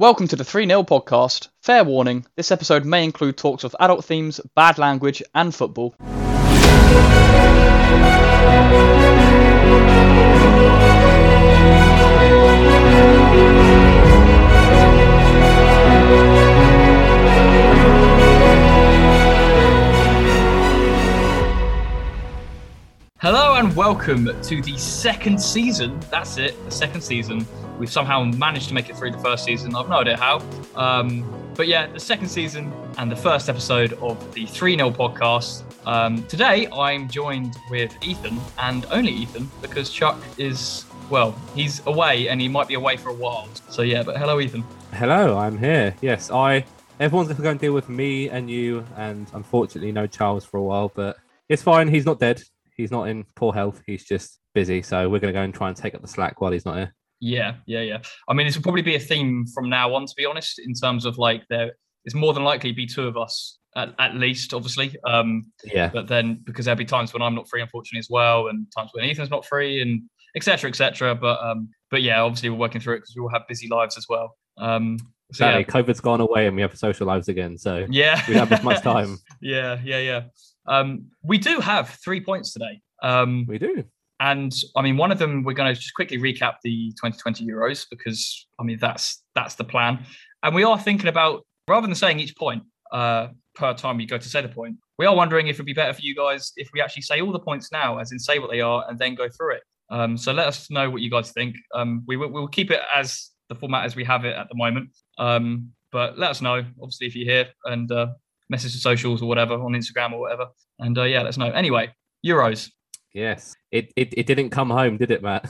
Welcome to the 3 0 podcast. Fair warning, this episode may include talks of adult themes, bad language, and football. Hello and welcome to the second season. That's it, the second season. We've somehow managed to make it through the first season. I've no idea how. Um, but yeah, the second season and the first episode of the 3 0 podcast. Um, today, I'm joined with Ethan and only Ethan because Chuck is, well, he's away and he might be away for a while. So yeah, but hello, Ethan. Hello, I'm here. Yes, I. Everyone's going to deal with me and you, and unfortunately, no Charles for a while, but it's fine. He's not dead he's not in poor health. He's just busy. So we're going to go and try and take up the slack while he's not here. Yeah, yeah, yeah. I mean, this will probably be a theme from now on, to be honest, in terms of like there is more than likely be two of us at, at least, obviously. Um, yeah. But then because there'll be times when I'm not free, unfortunately, as well, and times when Ethan's not free, and etc. etc. But um, but yeah, obviously we're working through it because we all have busy lives as well. Um, so exactly. Yeah. COVID's gone away and we have social lives again. So yeah, we have as much time. yeah, yeah, yeah. Um, we do have three points today. Um, we do. And I mean, one of them we're going to just quickly recap the 2020 Euros because I mean that's that's the plan, and we are thinking about rather than saying each point uh, per time you go to say the point, we are wondering if it'd be better for you guys if we actually say all the points now, as in say what they are, and then go through it. Um, so let us know what you guys think. Um, we will we'll keep it as the format as we have it at the moment. Um, but let us know, obviously, if you're here and uh, message the socials or whatever on Instagram or whatever. And uh, yeah, let us know. Anyway, Euros. Yes. It, it it didn't come home, did it, Matt?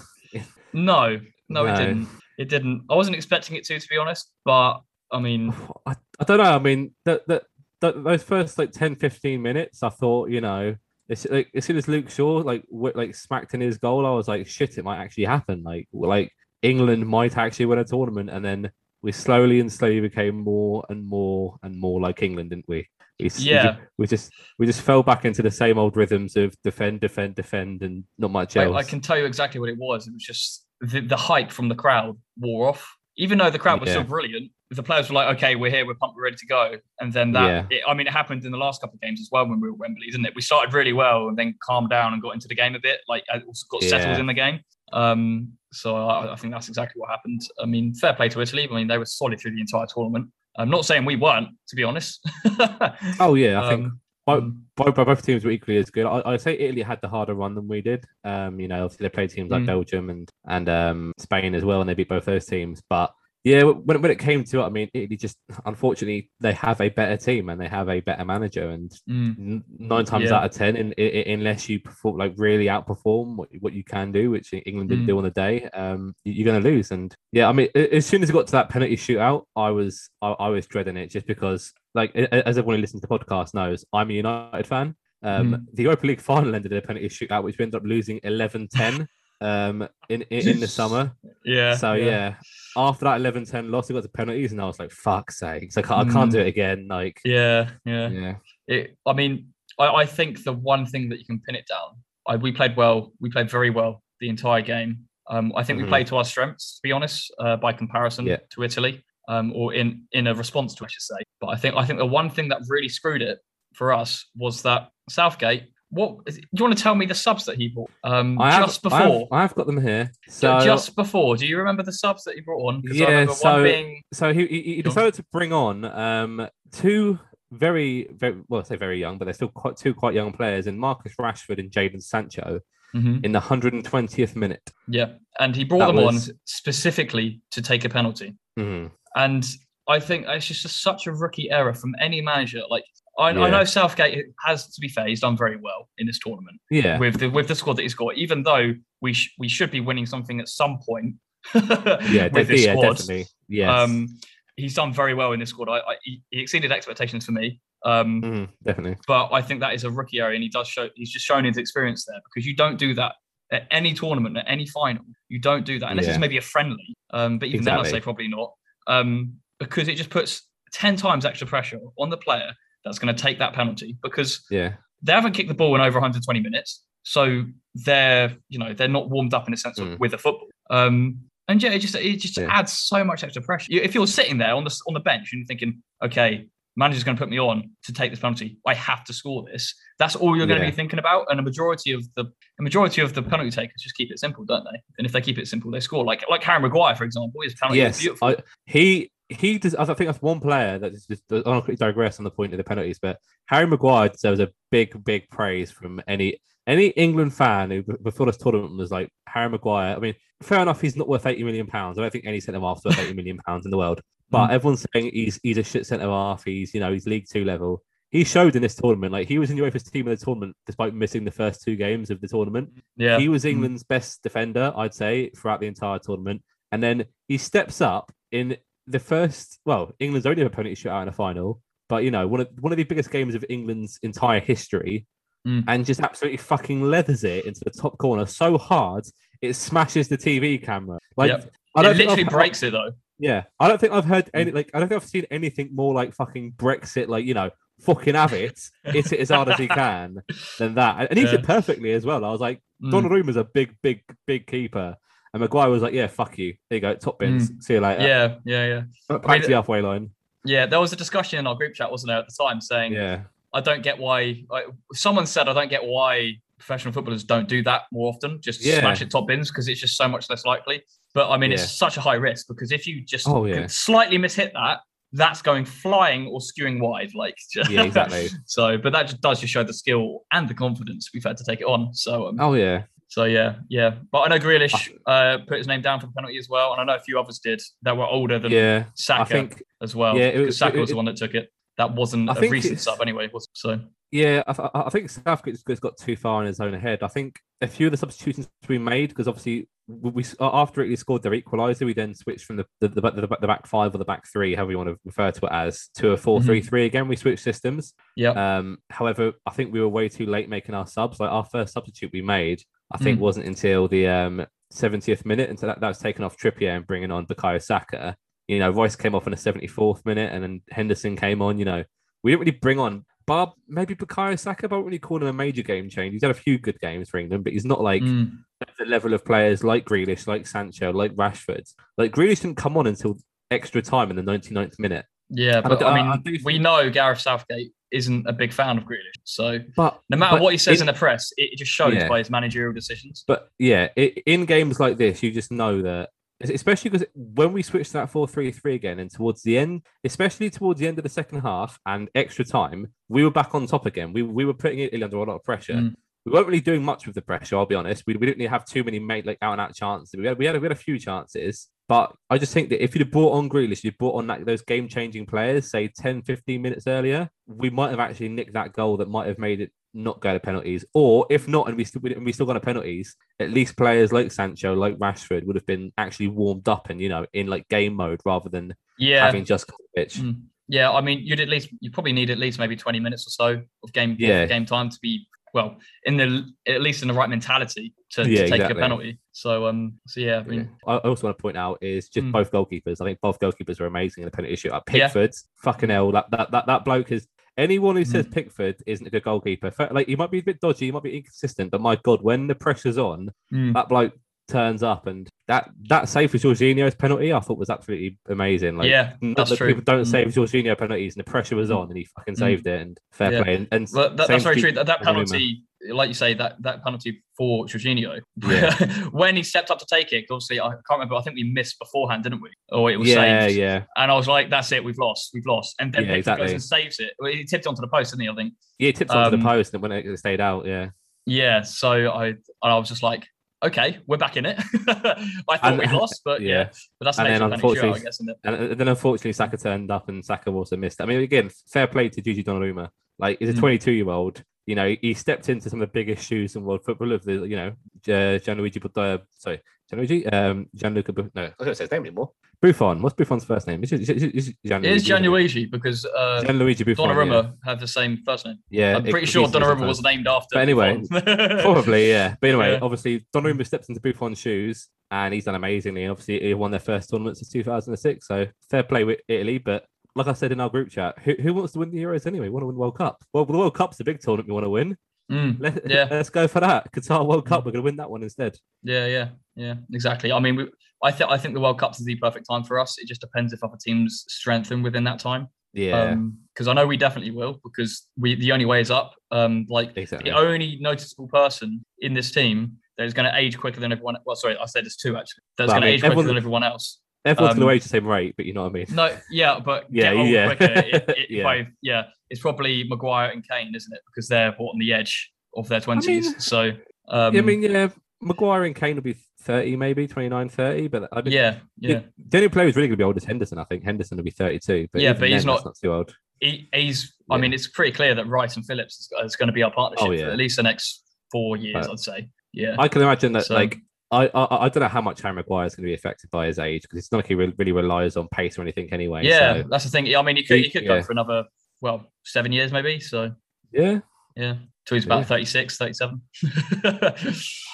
no, no, no, it didn't. It didn't. I wasn't expecting it to, to be honest. But I mean, I, I don't know. I mean, the, the, the, those first like 10, 15 minutes, I thought, you know, as, like, as soon as Luke Shaw like w- like smacked in his goal, I was like, shit, it might actually happen. Like, like England might actually win a tournament, and then we slowly and slowly became more and more and more like England, didn't we? We, yeah, we just, we just fell back into the same old rhythms of defend, defend, defend, and not much else. I, I can tell you exactly what it was. It was just the, the hype from the crowd wore off. Even though the crowd was yeah. still brilliant, the players were like, "Okay, we're here, we're pumped, we're ready to go." And then that, yeah. it, I mean, it happened in the last couple of games as well when we were at Wembley, didn't it? We started really well and then calmed down and got into the game a bit, like I also got yeah. settled in the game. Um, so I, I, think that's exactly what happened. I mean, fair play to Italy. I mean, they were solid through the entire tournament. I'm not saying we weren't, to be honest. oh yeah, I think um, both, both, both teams were equally as good. I, would say Italy had the harder run than we did. Um, you know, obviously they played teams like mm. Belgium and and um, Spain as well, and they beat both those teams. But yeah, when, when it came to it, I mean, Italy just unfortunately they have a better team and they have a better manager, and mm. nine times yeah. out of ten, in, in, unless you perform like really outperform what, what you can do, which England didn't mm. do on the day, um, you're going to lose. And yeah, I mean, as soon as it got to that penalty shootout, I was I, I was dreading it just because, like, as everyone who listens to the podcast knows, I'm a United fan. Um, mm. The Europa League final ended in a penalty shootout, which we ended up losing 11-10 um, in, in, in the summer. Yeah. So yeah. yeah. after that 11-10 loss, we got the penalties, and I was like, "Fuck's sake!" So I can't, mm. I can't do it again. Like, yeah, yeah, yeah. It, I mean, I, I think the one thing that you can pin it down, I, we played well. We played very well the entire game. Um, I think mm-hmm. we played to our strengths, to be honest, uh, by comparison yeah. to Italy, um, or in in a response to, I should say. But I think I think the one thing that really screwed it for us was that Southgate what do you want to tell me the subs that he brought? Um, I just have, before, I have, I have, got them here. So just before, do you remember the subs that he brought on? Yeah. So, being... so he, he decided to bring on um, two very, very well, I say very young, but they're still quite two quite young players, in Marcus Rashford and Jadon Sancho. Mm-hmm. In the 120th minute. Yeah. And he brought that them was... on specifically to take a penalty. Mm-hmm. And I think it's just such a rookie error from any manager. Like I, yeah. I, know Southgate has to be fair. He's done very well in this tournament. Yeah, with the with the squad that he's got. Even though we sh- we should be winning something at some point. yeah, with this yeah, squad. definitely. Yes. Um, he's done very well in this squad. I, I he, he, exceeded expectations for me. Um, mm, definitely. But I think that is a rookie area, and he does show. He's just shown his experience there because you don't do that at any tournament, at any final. You don't do that unless yeah. it's maybe a friendly. Um, but even exactly. then, I'd say probably not. Um, because it just puts ten times extra pressure on the player that's going to take that penalty because yeah. they haven't kicked the ball in over 120 minutes. So they're, you know, they're not warmed up in a sense mm. with the football. Um, And yeah, it just it just Yeah. adds so much extra pressure. If you're sitting there on the on the bench and you're thinking, okay, manager's going to put me on to take this penalty, I have to score this. That's all you're going to Yeah. be thinking about. And a majority of the a majority of the penalty takers just keep it simple, don't they? And if they keep it simple, they score. Like like Harry Maguire, for example, his penalty yes, beautiful. I, he he does. I think that's one player that is just. I don't digress on the point of the penalties, but Harry Maguire deserves a big, big praise from any any England fan who before this tournament was like Harry Maguire. I mean, fair enough, he's not worth eighty million pounds. I don't think any centre half's worth eighty million pounds in the world. But Mm. everyone's saying he's he's a shit centre half. He's you know he's League Two level. He showed in this tournament, like he was in UEFA's team of the tournament despite missing the first two games of the tournament. yeah. He was Mm. England's best defender, I'd say, throughout the entire tournament. And then he steps up in the first, well, England's only ever penalty shootout in a final, but you know, one of one of the biggest games of England's entire history, Mm. and just absolutely fucking leathers it into the top corner so hard it smashes the TV camera. Like Yep. I don't think literally I've- breaks it though. Yeah, I don't think I've heard any like I don't think I've seen anything more like fucking Brexit, like you know, fucking have it, hit it as hard as he can, than that. And- he Yeah. did perfectly as well. I was like, Mm. Donnarumma's a big, big, big keeper. And Maguire was like, yeah, fuck you. There you go, top bins. See you later. Yeah, yeah, yeah. Back I mean, to the halfway line. Yeah, there was a discussion in our group chat, wasn't there, at the time, saying Yeah. I don't get why. Like, someone said I don't get why professional footballers don't do that more often. Just Yeah. smash it top bins because it's just so much less likely. But I mean, Yeah. it's such a high risk because if you just Oh, yeah. slightly mishit that, that's going flying or skewing wide. Like, Yeah, exactly. so, but that just does just show the skill and the confidence we've had to take it on. So, um, Oh, yeah. So yeah, yeah. But I know Grealish uh, put his name down for the penalty as well, and I know a few others did that were older than Yeah. Saka I think, as well. yeah, it because was- Saka it- was the one that took it. That wasn't I a recent sub anyway. Was so yeah, I, th- I think Southgate's got too far in his own head. I think a few of the substitutions we made, because obviously we, after Italy scored their equaliser, we then switched from the the, the, the, the back five or the back three, however you want to refer to it as, to a 4 3 3 again. We switched systems. yeah, Um, however, I think we were way too late making our subs. Like our first substitute we made, I think Mm. wasn't until the um 70th minute, and so that, that was taken off Trippier and bringing on Bukayo Saka. You know, Rice came off in the 74th minute, and then Henderson came on. You know, we didn't really bring on Bob, maybe Bukayo Saka, but I wouldn't really call him a major game change. He's had a few good games for England, but he's not like Mm. the level of players like Grealish, like Sancho, like Rashford. Like Grealish didn't come on until extra time in the 99th minute. yeah. But I I- mean, I we know Gareth Southgate isn't a big fan of Grealish, so But no matter but what he says it- in the press, it, it just shows Yeah. by his managerial decisions. But yeah, i in games like this, you just know that, especially because when we switched to that 4 3 3 again, and towards the end, especially towards the end of the second half and extra time, we were back on top again. We, we were putting it under a lot of pressure. Mm. We weren't really doing much with the pressure, I'll be honest. We, we didn't really have too many made like out and out chances. We had, we, had, we had a few chances, but I just think that if you'd have brought on Grealish, you'd brought on those game changing players, say 10, 15 minutes earlier, we might have actually nicked that goal that might have made it not go to penalties. Or if not, and we still and we still got to penalties, at least players like Sancho, like Rashford, would have been actually warmed up and you know in like game mode rather than Yeah, having just pitch. Mm. yeah. I mean, you'd at least you probably need at least maybe twenty minutes or so of game Yeah. of game time to be well in the at least in the right mentality to, Yeah, to take exactly. a penalty. So um, so yeah, I mean, I also want to point out is just Mm. both goalkeepers. I think both goalkeepers are amazing in the penalty shootout. Yeah. Pickford, fucking hell, that, that that that bloke is. Anyone who Mm. says Pickford isn't a good goalkeeper, like he might be a bit dodgy, he might be inconsistent, but my god, when the pressure's on, mm, that bloke turns up, and that that save for Jorginho's penalty, I thought was absolutely amazing. Like, yeah, not that's that true. people don't Mm. save Jorginho penalties, and the pressure was on, and he fucking Mm. saved it, and fair Yeah. play. And, and Well, that, that's very true. That, that Donnarumma. penalty, like you say, that that penalty for Jorginho, Yeah. when he stepped up to take it, obviously I can't remember. I think we missed beforehand, didn't we? Or it was yeah, saved. yeah, yeah. And I was like, "That's it, we've lost, we've lost." And then Yeah, Pickford goes and saves it. Well, He tipped it onto the post, didn't he? I think. yeah. He tipped onto Um, the post, and when it stayed out, yeah. Yeah. So I, I was just like, "Okay, we're back in it." I thought And- we lost, but yeah. yeah. But that's And then of penalty shootout, I unfortunately- guess, isn't it? And, and then unfortunately, Saka turned up, and Saka also missed. I mean, again, fair play to Gigi Donnarumma. Like, he's a Mm. 22 year old. You know, he stepped into some of the biggest shoes in world football of the, you know, uh, Gianluigi, But- uh, sorry, Gianluigi, um, Gianluca, Bu- no, I was going to say his name anymore. Buffon. What's Buffon's first name? It's, it's, it's, it's It is Gianluigi. isn't? Gianluigi because uh, Gianluigi Buffon. Donnarumma have the same first name. Yeah, yeah I'm pretty it- sure he's- he's Donnarumma was named after. But anyway, Buffon. Probably, yeah. But anyway, Yeah. obviously, Donnarumma steps into Buffon's shoes and he's done amazingly. Obviously, he won their first tournament since 2006. So fair play with Italy. But like I said in our group chat, who, who wants to win the Euros anyway? Want to win World Cup? Well, the World Cup's the big tournament we want to win. Mm, Let, yeah. Let's go for that. Qatar World Cup. Mm. We're going to win that one instead. Yeah, yeah, yeah, exactly. I mean, we, I think I think the World Cup's is the perfect time for us. It just depends if other teams strengthen within that time. Yeah. Because I know we definitely will. Because we the only way is up. Um, like exactly. the only noticeable person in this team that is going to age quicker than everyone. Well, sorry, I said there's two actually. That's going to age quicker everyone- than everyone else. Everyone's going um, to age the same rate, but you know what I mean. No, yeah, but Yeah, yeah. It, it, Yeah. yeah, it's probably Maguire and Kane, isn't it? Because they're on the edge of their twenties. mean- so, um, yeah, I mean, yeah, Maguire and Kane will be 30, maybe 29, 30. But I mean, yeah, yeah. the only player who's really going to be old is Henderson. I think Henderson will be 32. But Yeah, but he's then, not- not too old. He, he's. I mean, it's pretty clear that Rice and Phillips is, is going to be our partnership Oh, for at least the next four years. Uh, I'd say. Yeah. I can imagine that, So- like, I, I I don't know how much Harry Maguire is going to be affected by his age because it's not like he re- really relies on pace or anything anyway. yeah, so- that's the thing. I mean, he could, he could Yeah. go for another, well, seven years maybe. So, yeah. yeah, till he's about Yeah. 36, 37.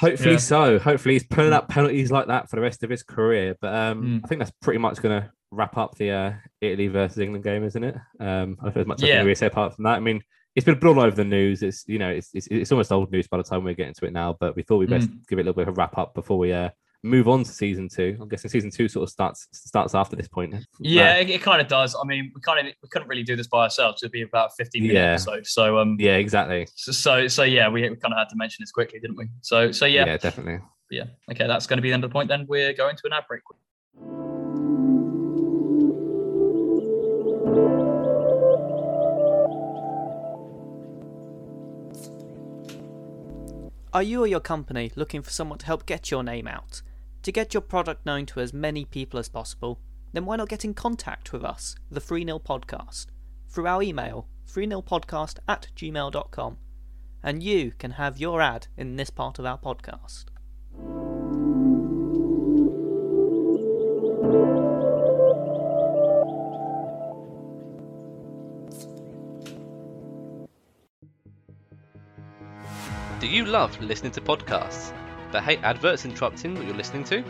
Hopefully Yeah. so. Hopefully he's pulling up penalties like that for the rest of his career. But um, Mm. I think that's pretty much going to wrap up the uh, Italy versus England game, isn't it? Um, I don't know as much as I Yeah. can really say apart from that. I mean, it's been blown over the news. It's you know, it's, it's it's almost old news by the time we get into it now. But we thought we'd best give it a little bit of a wrap up before we uh, move on to season two. I'm guessing season two sort of starts starts after this point. Yeah, it, it kind of does. I mean, we kind of we couldn't really do this by ourselves. It'd be about 15 minute Yeah. episode. So um, Yeah, exactly. so so, so yeah, we, we kind of had to mention this quickly, didn't we? So so yeah, yeah definitely. yeah. Okay, that's going to be the end of the point. Then we're going to an ad break. Are you or your company looking for someone to help get your name out? To get your product known to as many people as possible? Then why not get in contact with us, the Free Nil Podcast, through our email, freenilpodcast at gmail.com. And you can have your ad in this part of our podcast. Do you love listening to podcasts, but hate adverts interrupting what you're listening to?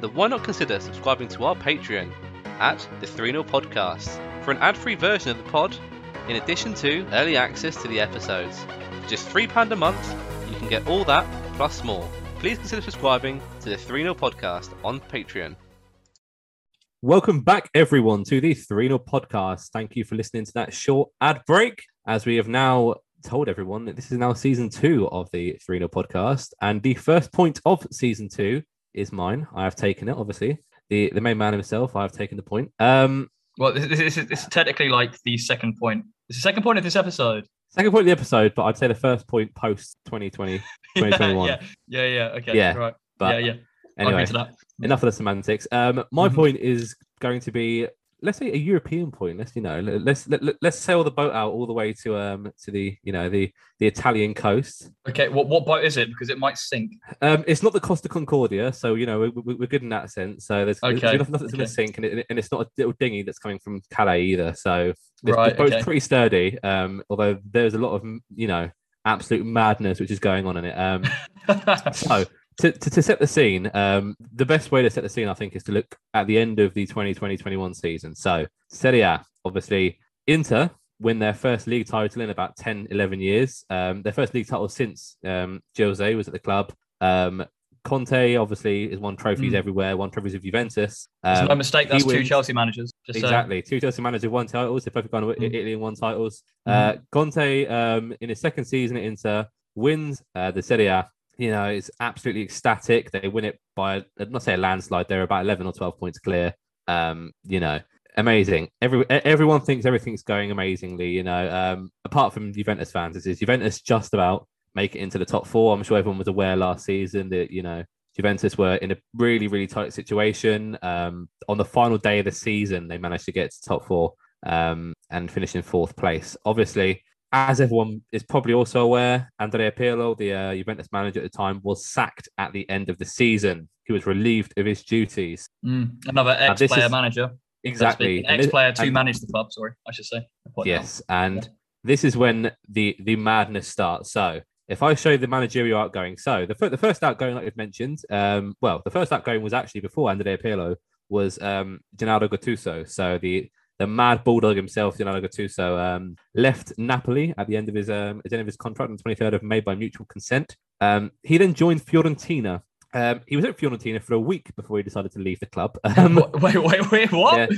Then why not consider subscribing to our Patreon at the 3 0 Podcast for an ad free version of the pod, in addition to early access to the episodes. For just £3 a month, you can get all that plus more. Please consider subscribing to the 3 0 Podcast on Patreon. Welcome back, everyone, to the 3 0 podcast. Thank you for listening to that short ad break. As we have now told everyone that this is now season two of the 3 0 podcast. And the first point of season two is mine. I have taken it, obviously. The, the main man himself, I have taken the point. Um, Well, this, this, this, is- this is technically like the second point. It's the second point of this episode. second point of the episode, but I'd say the first point post 2020, 2021. yeah, yeah, yeah. Okay, Yeah, right. But yeah, yeah. Anyway, to that. enough of the semantics. Um, my Mhm. point is going to be, let's say, a European point. Let's you know, let- let's let, let, let's sail the boat out all the way to um to the you know the the Italian coast. Okay, what what boat is it? Because it might sink. Um, it's not the Costa Concordia, so you know we, we, we're good in that sense. So there's, there's Okay, nothing, nothing's going to sink, and, it, and it's not a little dinghy that's coming from Calais either. So this, Right, this boat's okay. pretty sturdy. Um, although there's a lot of you know absolute madness which is going on in it. Um, so to, to, to set the scene, um, the best way to set the scene, I think, is to look at the end of the 2020-21 season. So Serie A, obviously, Inter win their first league title in about 10, 11 years. Um, their first league title since um, Jose was at the club. Um, Conte, obviously, has won trophies Mm. everywhere, won trophies with Juventus. It's Um, no mistake. That's two wins- Chelsea managers. Exactly. Two Chelsea managers won titles. They've both gone to Mm. Italy and won titles. Uh, Conte, um, in his second season at Inter, wins uh, the Serie A. You know, it's absolutely ecstatic. They win it by, I'd not say a landslide. They're about 11 or 12 points clear. Um, you know, amazing. Every Everyone thinks everything's going amazingly, you know, um, apart from Juventus fans. Is Juventus just about make it into the top four. I'm sure everyone was aware last season that, you know, Juventus were in a really, really tight situation. Um, on the final day of the season, they managed to get to top four um, and finish in fourth place. Obviously, as everyone is probably also aware, Andrea Pirlo, the uh, Juventus manager at the time, was sacked at the end of the season. He was relieved of his duties. Mm, Another ex-player is- manager. Exactly. An ex-player to and- manage the club. Sorry, I should say. I point that out. Yes, and this is when the the madness starts. So if I show the managerial outgoing, so the the first outgoing, like we've mentioned, um, well, the first outgoing was actually before Andrea Pirlo was um, Gennaro Gattuso. So the the mad bulldog himself, Gennaro Gattuso, um, left Napoli at the end of his um, at the end of his contract on the 23rd of May by mutual consent. Um, he then joined Fiorentina. Um, he was at Fiorentina for a week before he decided to leave the club. Um, wait, wait, wait, what? Yeah.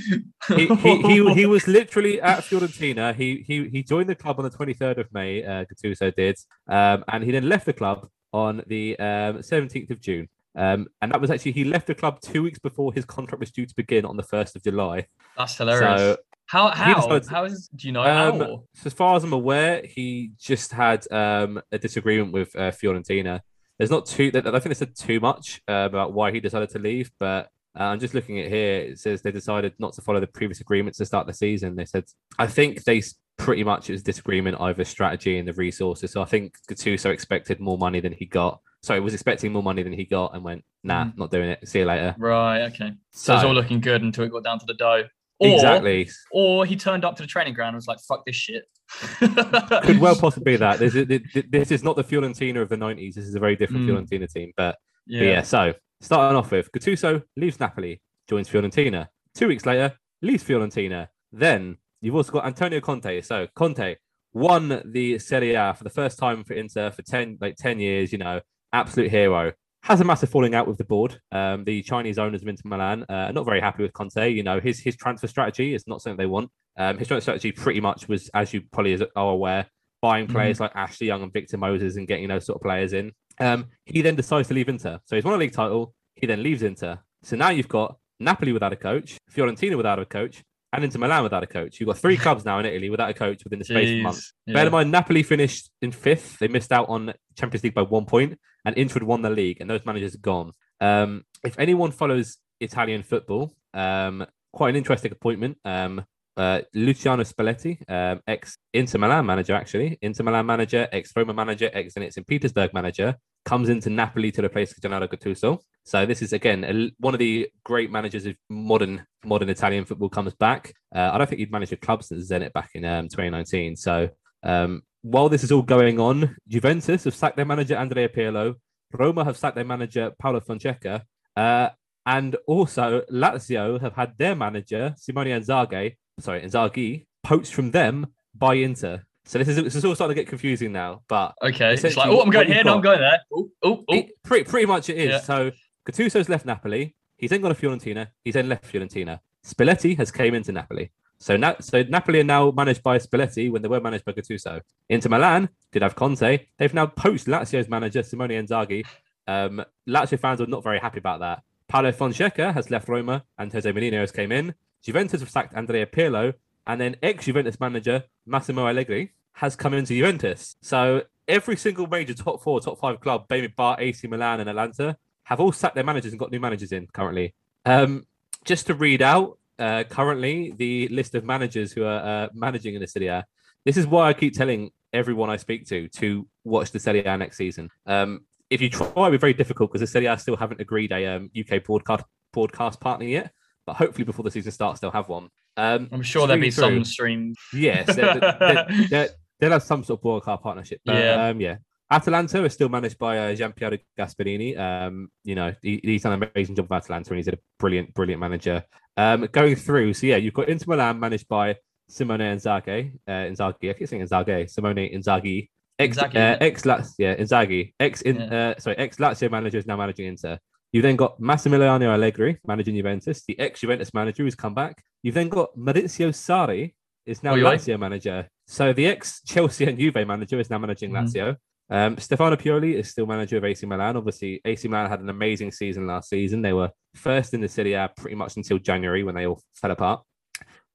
He, he, he, he, was literally at Fiorentina. He he he joined the club on the 23rd of May. Uh, Gattuso did, um, and he then left the club on the um, 17th of June. Um, and that was actually he left the club two weeks before his contract was due to begin on the first of July. That's hilarious. So how how how is do you know um, how? So as far as I'm aware, he just had um, a disagreement with uh, Fiorentina. There's not too. I don't think they said too much uh, about why he decided to leave, but uh, I'm just looking at here. It says they decided not to follow the previous agreements to start the season. They said I think they pretty much it was disagreement over strategy and the resources. So I think Gattuso expected more money than he got sorry, was expecting more money than he got and went, nah, mm. not doing it. See you later. Right. Okay. So, so it's all looking good until it got down to the dough. Or, exactly. Or he turned up to the training ground and was like, fuck this shit. Could well possibly be that. This is, this is not the Fiorentina of the 90s. This is a very different mm. Fiorentina team. But yeah. but yeah, so starting off with Gattuso leaves Napoli, joins Fiorentina. Two weeks later, leaves Fiorentina. Then you've also got Antonio Conte. So Conte won the Serie A for the first time for Inter for 10, like 10 years, you know, absolute hero. Has a massive falling out with the board. Um, the Chinese owners of Inter Milan uh, are not very happy with Conte. You know, his his transfer strategy is not something they want. Um, his transfer strategy pretty much was, as you probably are aware, buying mm-hmm. players mm-hmm. like Ashley Young and Victor Moses and getting those sort of players in. Um, he then decides to leave Inter. So he's won a league title. He then leaves Inter. So now you've got Napoli without a coach, Fiorentina without a coach, and Inter Milan without a coach. You've got three clubs now in Italy without a coach within the space Jeez, of months. Yeah. Bear in mind, Napoli finished in fifth. They missed out on Champions League by one point, and Inter had won the league, and those managers are gone. Um, if anyone follows Italian football, um, quite an interesting appointment. Um, uh, Luciano Spalletti, um, ex Inter Milan manager, actually, Inter Milan manager, ex Roma manager, ex Zenit St. Petersburg manager, comes into Napoli to replace Gennaro Gattuso. So this is again a, one of the great managers of modern modern Italian football comes back. Uh, I don't think he'd managed a club since Zenit back in um, 2019. So um, while this is all going on, Juventus have sacked their manager Andrea Pirlo. Roma have sacked their manager Paulo Fonseca. Uh, and also Lazio have had their manager Simone Inzaghi, sorry Inzaghi, poached from them by Inter. So this is this is all starting to get confusing now. But okay, it's like oh, I'm going here, no, I'm going there. Oh, oh, oh. pretty, pretty much it is. Yeah. So Gattuso's left Napoli. He's then gone to Fiorentina. He's then left Fiorentina. Spalletti has came into Napoli. So so Napoli are now managed by Spalletti when they were managed by Gattuso. Inter Milan did have Conte. They've now poached Lazio's manager Simone Inzaghi. Um, Lazio fans are not very happy about that. Paulo Fonseca has left Roma and Jose Mourinho has came in. Juventus have sacked Andrea Pirlo, and then ex-Juventus manager Massimo Allegri has come into Juventus. So every single major top four, top five club, maybe bar AC Milan and Atalanta, have all sacked their managers and got new managers in currently. Um, just to read out uh, currently the list of managers who are uh, managing in the Serie A. This is why I keep telling everyone I speak to to watch the Serie A next season. Um, if you try, it'll be very difficult because the Serie A still haven't agreed a um, UK broadcast broadcast partner yet. But hopefully, before the season starts, they'll have one. Um, I'm sure there'll be through, some stream. Yes, they'll have some sort of broadcast partnership. But, yeah, um, yeah. Atalanta is still managed by uh, Gianpiero Gasperini. Um, you know, he, he's done an amazing job of Atalanta and he's a brilliant, brilliant manager. Um, going through, so yeah, you've got Inter Milan managed by Simone Inzaghi. Uh, Inzaghi, I keep saying Inzaghi. Simone Inzaghi. Ex, Inzaghi, uh, ex Lazio, yeah, Inzaghi. Ex, in, yeah. uh, sorry, ex Lazio manager is now managing Inter. You've then got Massimiliano Allegri managing Juventus, the ex Juventus manager who's come back. You've then got Maurizio Sarri is now oh, Lazio manager. So the ex Chelsea and Juve manager is now managing mm-hmm. Lazio. Um, Stefano Pioli is still manager of AC Milan. Obviously, AC Milan had an amazing season last season. They were first in the Serie A pretty much until January when they all fell apart.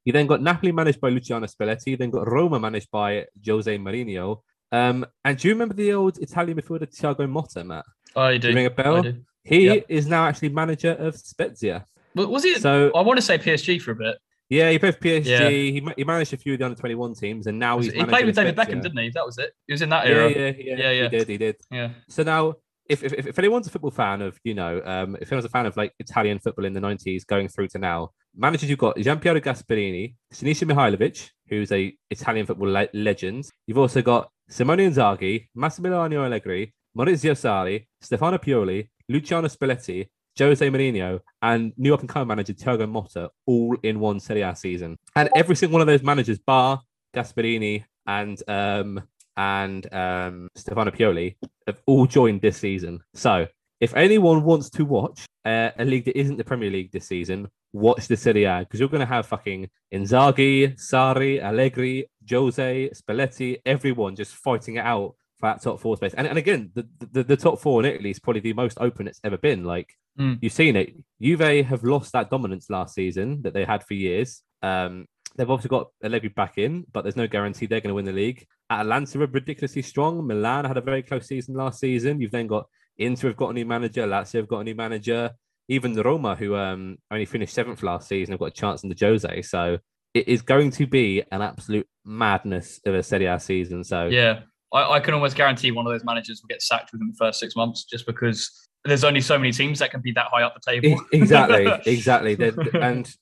You then got Napoli managed by Luciano Spalletti. Then got Roma managed by Jose Mourinho. Um, and do you remember the old Italian midfielder Thiago Motta, Matt? I do. do ring a bell? He yep. is now actually manager of Spezia. But was he? So I want to say PSG for a bit. Yeah, he played for PSG. Yeah. He, he managed a few of the under twenty one teams, and now he's he played with David Beckham, didn't he? That was it. He was in that era. Yeah, yeah, yeah. yeah, yeah. He did. He did. Yeah. So now, if, if if anyone's a football fan of you know, um, if anyone's a fan of like Italian football in the nineties, going through to now, managers you've got Gianpiero Gasperini, Sinisa Mihajlovic, who's a Italian football le- legend. You've also got Simone Inzaghi, Massimiliano Allegri, Maurizio Sarri, Stefano Pioli, Luciano Spalletti, Jose Mourinho, and new up and coming manager Thiago Motta all in one Serie A season. And every single one of those managers, bar Gasperini and um, and um, Stefano Pioli, have all joined this season. So if anyone wants to watch uh, a league that isn't the Premier League this season, watch the Serie A because you're going to have fucking Inzaghi, Sarri, Allegri, Jose, Spalletti, everyone just fighting it out for that top four space. And, and again, the, the, the top four in Italy is probably the most open it's ever been. Like mm. you've seen it. Juve have lost that dominance last season that they had for years. Um, they've obviously got Allegri back in, but there's no guarantee they're going to win the league. Atalanta are ridiculously strong. Milan had a very close season last season. You've then got Inter have got a new manager. Lazio have got a new manager. Even Roma, who um, only finished seventh last season, have got a chance in the Jose. So it is going to be an absolute madness of a Serie A season. So yeah, I, I can almost guarantee one of those managers will get sacked within the first six months, just because there's only so many teams that can be that high up the table. exactly, exactly. and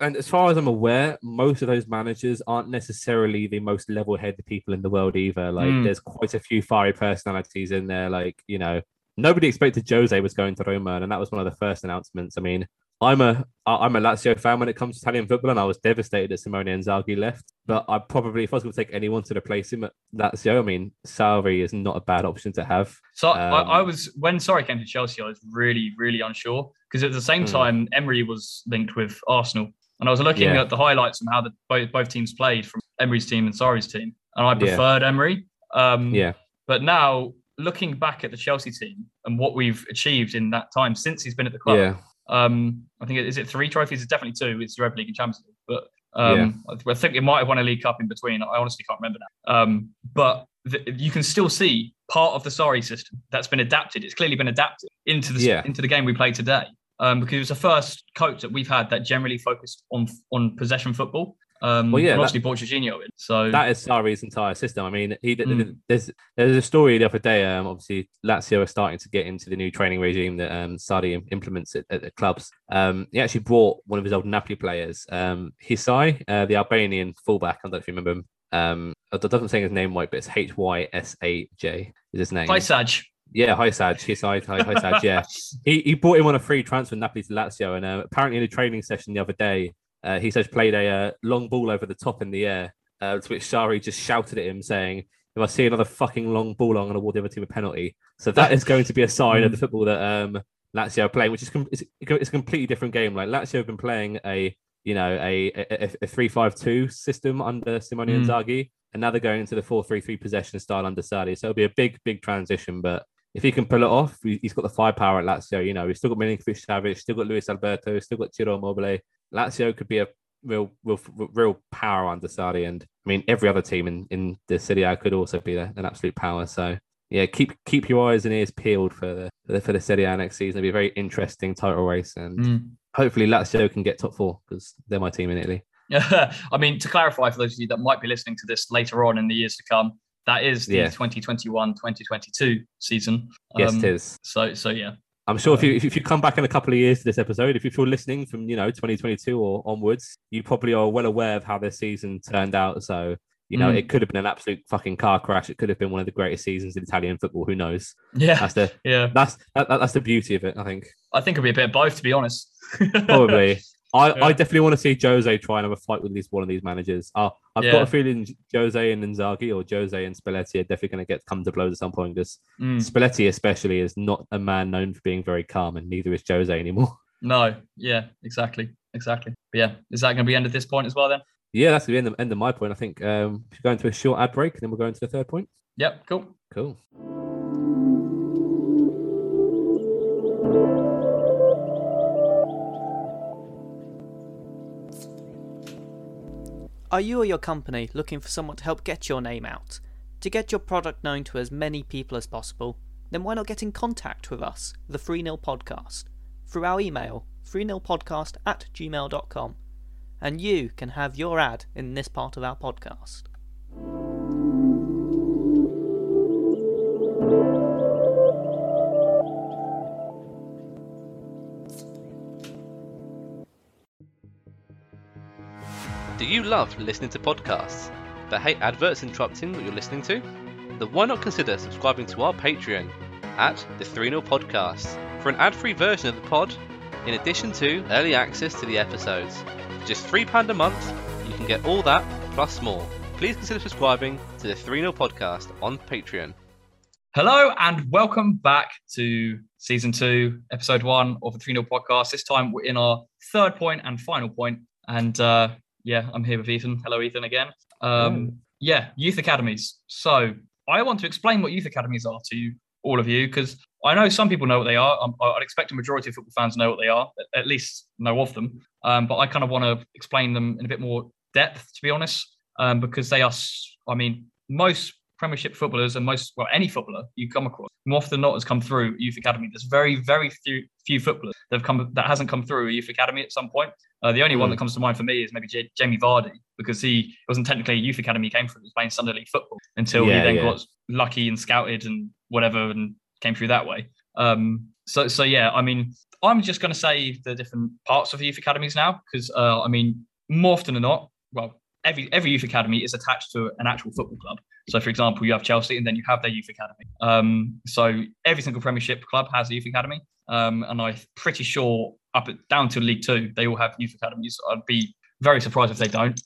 and as far as I'm aware, most of those managers aren't necessarily the most level-headed people in the world either. Like, mm. there's quite a few fiery personalities in there. Like, you know, nobody expected Jose was going to Roma, and that was one of the first announcements. I mean, I'm a I'm a Lazio fan when it comes to Italian football, and I was devastated that Simone Inzaghi left. But I probably, if I was going to take anyone to replace him at Lazio, I mean, Sarri is not a bad option to have. So um, I, I, was when Sarri came to Chelsea, I was really really unsure because at the same hmm. time Emery was linked with Arsenal, and I was looking yeah. at the highlights and how the both, both teams played from Emery's team and Sarri's team, and I preferred yeah. Emery. Um, yeah. But now looking back at the Chelsea team and what we've achieved in that time since he's been at the club, yeah. Um, I think is it three trophies? It's definitely two. It's the Europa League and Champions League, but um, yeah. I think it might have won a League Cup in between. I honestly can't remember now. Um, but the, you can still see part of the Sarri system that's been adapted. It's clearly been adapted into the yeah. into the game we play today um, because it was the first coach that we've had that generally focused on on possession football. Um, well, yeah, obviously brought Jorginho in. So that is Sarri's entire system. I mean, he mm. there's there's a story the other day. Um, obviously Lazio are starting to get into the new training regime that um Sarri implements at, at the clubs. Um, he actually brought one of his old Napoli players, um, Hysaj, uh, the Albanian fullback. I don't know if you remember him. Um, it doesn't say his name right, but it's H Y S A J is his name. Hysaj. Yeah, Hysaj. Hysaj. Hysaj. Yeah, he he brought him on a free transfer Napoli to Lazio, and uh, apparently in a training session the other day, uh, he says played a uh, long ball over the top in the air, uh, to which Sarri just shouted at him, saying, "If I see another fucking long ball, I'm going to award the other team a penalty." So that is going to be a sign of the football that um, Lazio are playing, which is com- it's, it's, a completely different game. Like Lazio have been playing a you know a a, a three five two system under Simone mm. Inzaghi, and now they're going into the four three three possession style under Sarri. So it'll be a big big transition, but if he can pull it off, he's got the firepower at Lazio. You know, he's still got Milinkovic Savic, still got Luis Alberto, still got Ciro Immobile. Lazio could be a real, real, real power under Sarri, and I mean every other team in in the Serie A could also be an absolute power. So yeah, keep keep your eyes and ears peeled for the for the, for the Serie A next season. It'll be a very interesting title race, and mm. hopefully Lazio can get top four because they're my team in Italy. Yeah, I mean to clarify for those of you that might be listening to this later on in the years to come, that is the yeah. 2021-2022 season. Yes, um, it is. So so yeah, I'm sure if you if you come back in a couple of years to this episode, if you're listening from you know 2022 or onwards, you probably are well aware of how this season turned out. So you know, mm. it could have been an absolute fucking car crash. It could have been one of the greatest seasons in Italian football. Who knows? Yeah, that's the yeah that's that, that's the beauty of it. I think. I think it'll be a bit of both, to be honest. Probably. I, yeah. I definitely want to see Jose try and have a fight with at least one of these managers. Uh, I've yeah. got a feeling Jose and Inzaghi or Jose and Spalletti are definitely going to get come to blows at some point. Because mm. Spalletti, especially, is not a man known for being very calm, and neither is Jose anymore. No, yeah, exactly, exactly. But yeah, is that going to be end at this point as well then? Yeah, that's the end of, end of my point. I think um, we should go into a short ad break, and then we'll go into the third point. Yep, cool. Cool. Are you or your company looking for someone to help get your name out? To get your product known to as many people as possible, then why not get in contact with us, the Free Nil Podcast, through our email, freenilpodcast at gmail.com, and you can have your ad in this part of our podcast. Do you love listening to podcasts, but hate adverts interrupting what you're listening to? Then why not consider subscribing to our Patreon at the 3 0 Podcast? for an ad free version of the pod, in addition to early access to the episodes. For just £3 a month, you can get all that plus more. Please consider subscribing to the 3 0 podcast on Patreon. Hello and welcome back to season two, episode one of the 3 0 podcast. This time we're in our third point and final point. And uh, yeah, I'm here with Ethan. Hello, Ethan, again. Um, yeah, youth academies. So I want to explain what youth academies are to all of you because I know some people know what they are. Um, I'd expect a majority of football fans know what they are, at least know of them. Um, but I kind of want to explain them in a bit more depth, to be honest, um, because they are, I mean, most Premiership footballers and most, well, any footballer you come across, more often than not, has come through youth academy. There's very, very few few footballers that have come that hasn't come through a youth academy at some point. Uh, the only mm. one that comes to mind for me is maybe J- Jamie Vardy because he wasn't technically a youth academy. He came from he was playing Sunday League football until yeah, he then yeah. got lucky and scouted and whatever and came through that way. Um, so, so yeah, I mean, I'm just going to say the different parts of the youth academies now because uh, I mean, more often than not, well, every every youth academy is attached to an actual football club. So, for example, you have Chelsea, and then you have their youth academy. Um, so every single Premiership club has a youth academy, um, and I'm pretty sure up at, down to League Two, they all have youth academies. I'd be very surprised if they don't.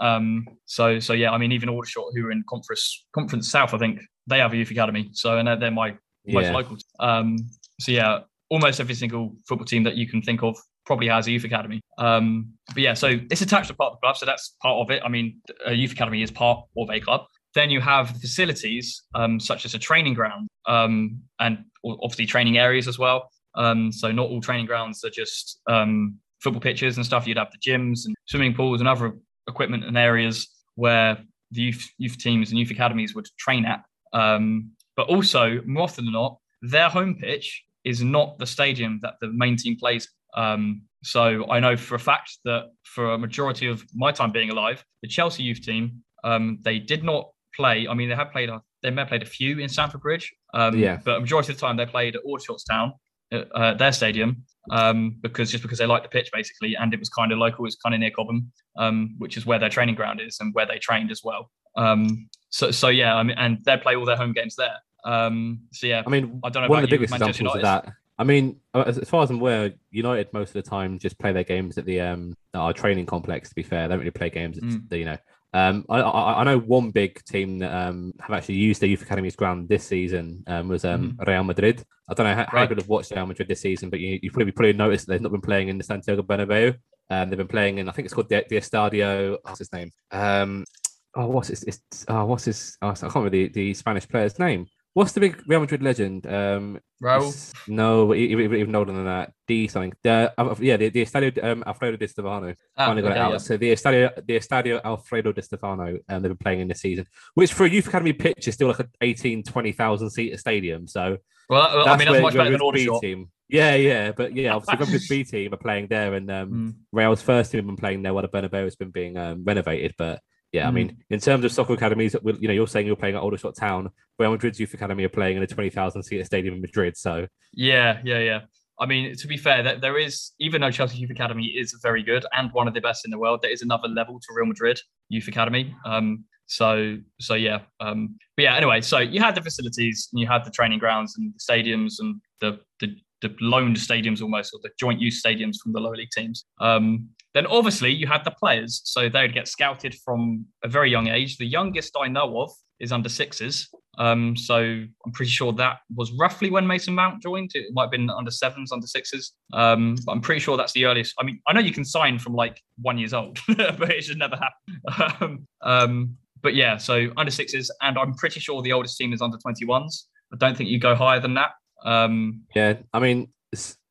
Um, so, so yeah, I mean, even Aldershot, who are in Conference Conference South, I think they have a youth academy. So, and they're, they're my most yeah. local. Um, so yeah, almost every single football team that you can think of probably has a youth academy. Um, but yeah, so it's attached to part of the club, so that's part of it. I mean, a youth academy is part of a club. Then you have facilities, um, such as a training ground um, and obviously training areas as well. Um, so not all training grounds are just um, football pitches and stuff. You'd have the gyms and swimming pools and other equipment and areas where the youth, youth teams and youth academies would train at. Um, but also, more often than not, their home pitch is not the stadium that the main team plays. Um, so I know for a fact that for a majority of my time being alive, the Chelsea youth team, um, they did not play. I mean, they have played. They may have played a few in Stamford Bridge. Um, yeah. But a majority of the time, they played at Aldershot Town, uh, uh, their stadium, um, because just because they liked the pitch basically, and it was kind of local. It was kind of near Cobham, um, which is where their training ground is and where they trained as well. Um, so, so yeah, I mean, and they play all their home games there. Um, so yeah, I mean, I don't know. One of the biggest examples United. of that. I mean, uh, as, as, far as I'm aware, United most of the time just play their games at the um our training complex. To be fair, they don't really play games at mm. the you know um, I, I, I, know one big team that um, have actually used their youth academy's ground this season um, was um, mm-hmm. Real Madrid. I don't know how, right. how good have watched Real Madrid this season, but you, you probably probably noticed they've not been playing in the Santiago Bernabeu. Um, they've been playing in I think it's called the, the Estadio. What's his name? Um, oh, what's his? It's, oh, what's his? Oh, I can't remember the, the Spanish player's name. What's the big Real Madrid legend? Um, Raul? No, even, even older than that. D something. The, uh, yeah, the, the Estadio um, Alfredo Di Stefano. Ah, finally got it out. Yeah. So the Estadio, the Estadio Alfredo Di Stefano, um, they've been playing in this season, which for a youth academy pitch is still like an 18, 20,000 seat stadium. So, well, I mean, that's much better than Aldershot. Team. Yeah, yeah, but yeah, obviously Real B team are playing there, and um, mm. Real's first team have been playing there while the Bernabeu has been being um, renovated. But yeah, mm. I mean, in terms of soccer academies, you know, you're saying you're playing at Aldershot Town. Real Madrid's youth academy are playing in a twenty thousand seat stadium in Madrid. So yeah, yeah, yeah. I mean, to be fair, that there is even though Chelsea Youth Academy is very good and one of the best in the world, there is another level to Real Madrid Youth Academy. Um, so so yeah, um, but yeah. Anyway, so you had the facilities and you had the training grounds and the stadiums and the the the loaned stadiums almost or the joint use stadiums from the lower league teams. Um, then obviously you had the players, so they would get scouted from a very young age. The youngest I know of is under sixes. Um, so I'm pretty sure that was roughly when Mason Mount joined. It might have been under sevens, under sixes. Um, but I'm pretty sure that's the earliest. I mean, I know you can sign from like one years old, but it should never happen. Um, um, but yeah, so under sixes, and I'm pretty sure the oldest team is under 21s. I don't think you go higher than that. Um, yeah, I mean,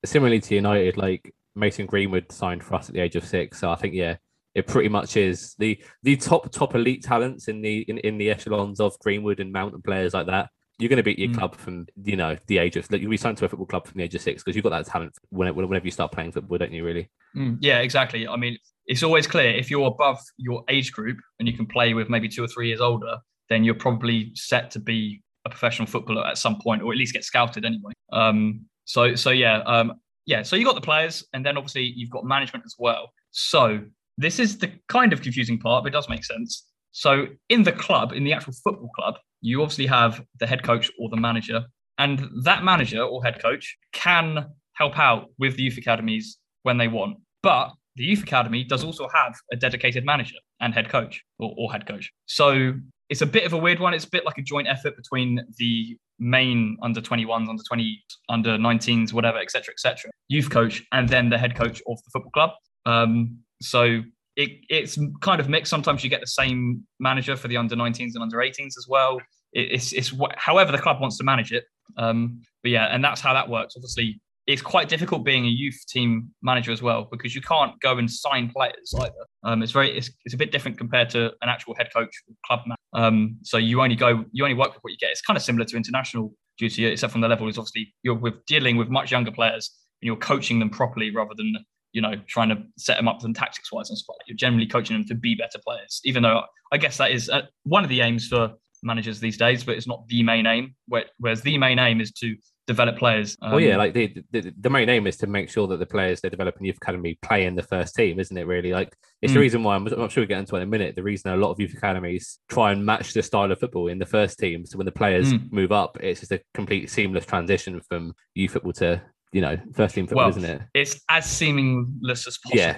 similarly to United, like Mason Greenwood signed for us at the age of six. So I think yeah, it pretty much is the the top top elite talents in the in, in the echelons of Greenwood and Mountain players like that. You're going to beat your mm. club from you know the age of like you'll be signed to a football club from the age of six because you've got that talent whenever, whenever you start playing football, don't you? Really? Mm, yeah, exactly. I mean, it's always clear if you're above your age group and you can play with maybe two or three years older, then you're probably set to be a professional footballer at some point, or at least get scouted anyway. Um, so so yeah, um, yeah, so you got the players, and then obviously you've got management as well. So this is the kind of confusing part, but it does make sense. So in the club, in the actual football club, you obviously have the head coach or the manager, and that manager or head coach can help out with the youth academies when they want. But the youth academy does also have a dedicated manager and head coach or, or head coach. So it's a bit of a weird one. It's a bit like a joint effort between the main under 21s, under 20, under 19s, whatever, etc., etc. youth coach, and then the head coach of the football club. Um, so it, it's kind of mixed. Sometimes you get the same manager for the under 19s and under 18s as well. It, it's, it's however the club wants to manage it. Um, but yeah, and that's how that works. Obviously, it's quite difficult being a youth team manager as well because you can't go and sign players either. Um, it's very it's, it's a bit different compared to an actual head coach club man. Um, so you only go you only work with what you get. It's kind of similar to international duty, except from the level is obviously you're with dealing with much younger players and you're coaching them properly rather than you know trying to set them up and tactics wise and stuff. You're generally coaching them to be better players, even though I guess that is uh, one of the aims for managers these days, but it's not the main aim. Whereas the main aim is to develop players. Um, well, yeah, like the, the, the main aim is to make sure that the players they develop in youth academy play in the first team, isn't it? Really, like it's mm. the reason why I'm, I'm sure we get into it in a minute. The reason a lot of youth academies try and match the style of football in the first team, so when the players mm. move up, it's just a complete seamless transition from youth football to you know first team football, well, isn't it? It's as seamless as possible. Yeah.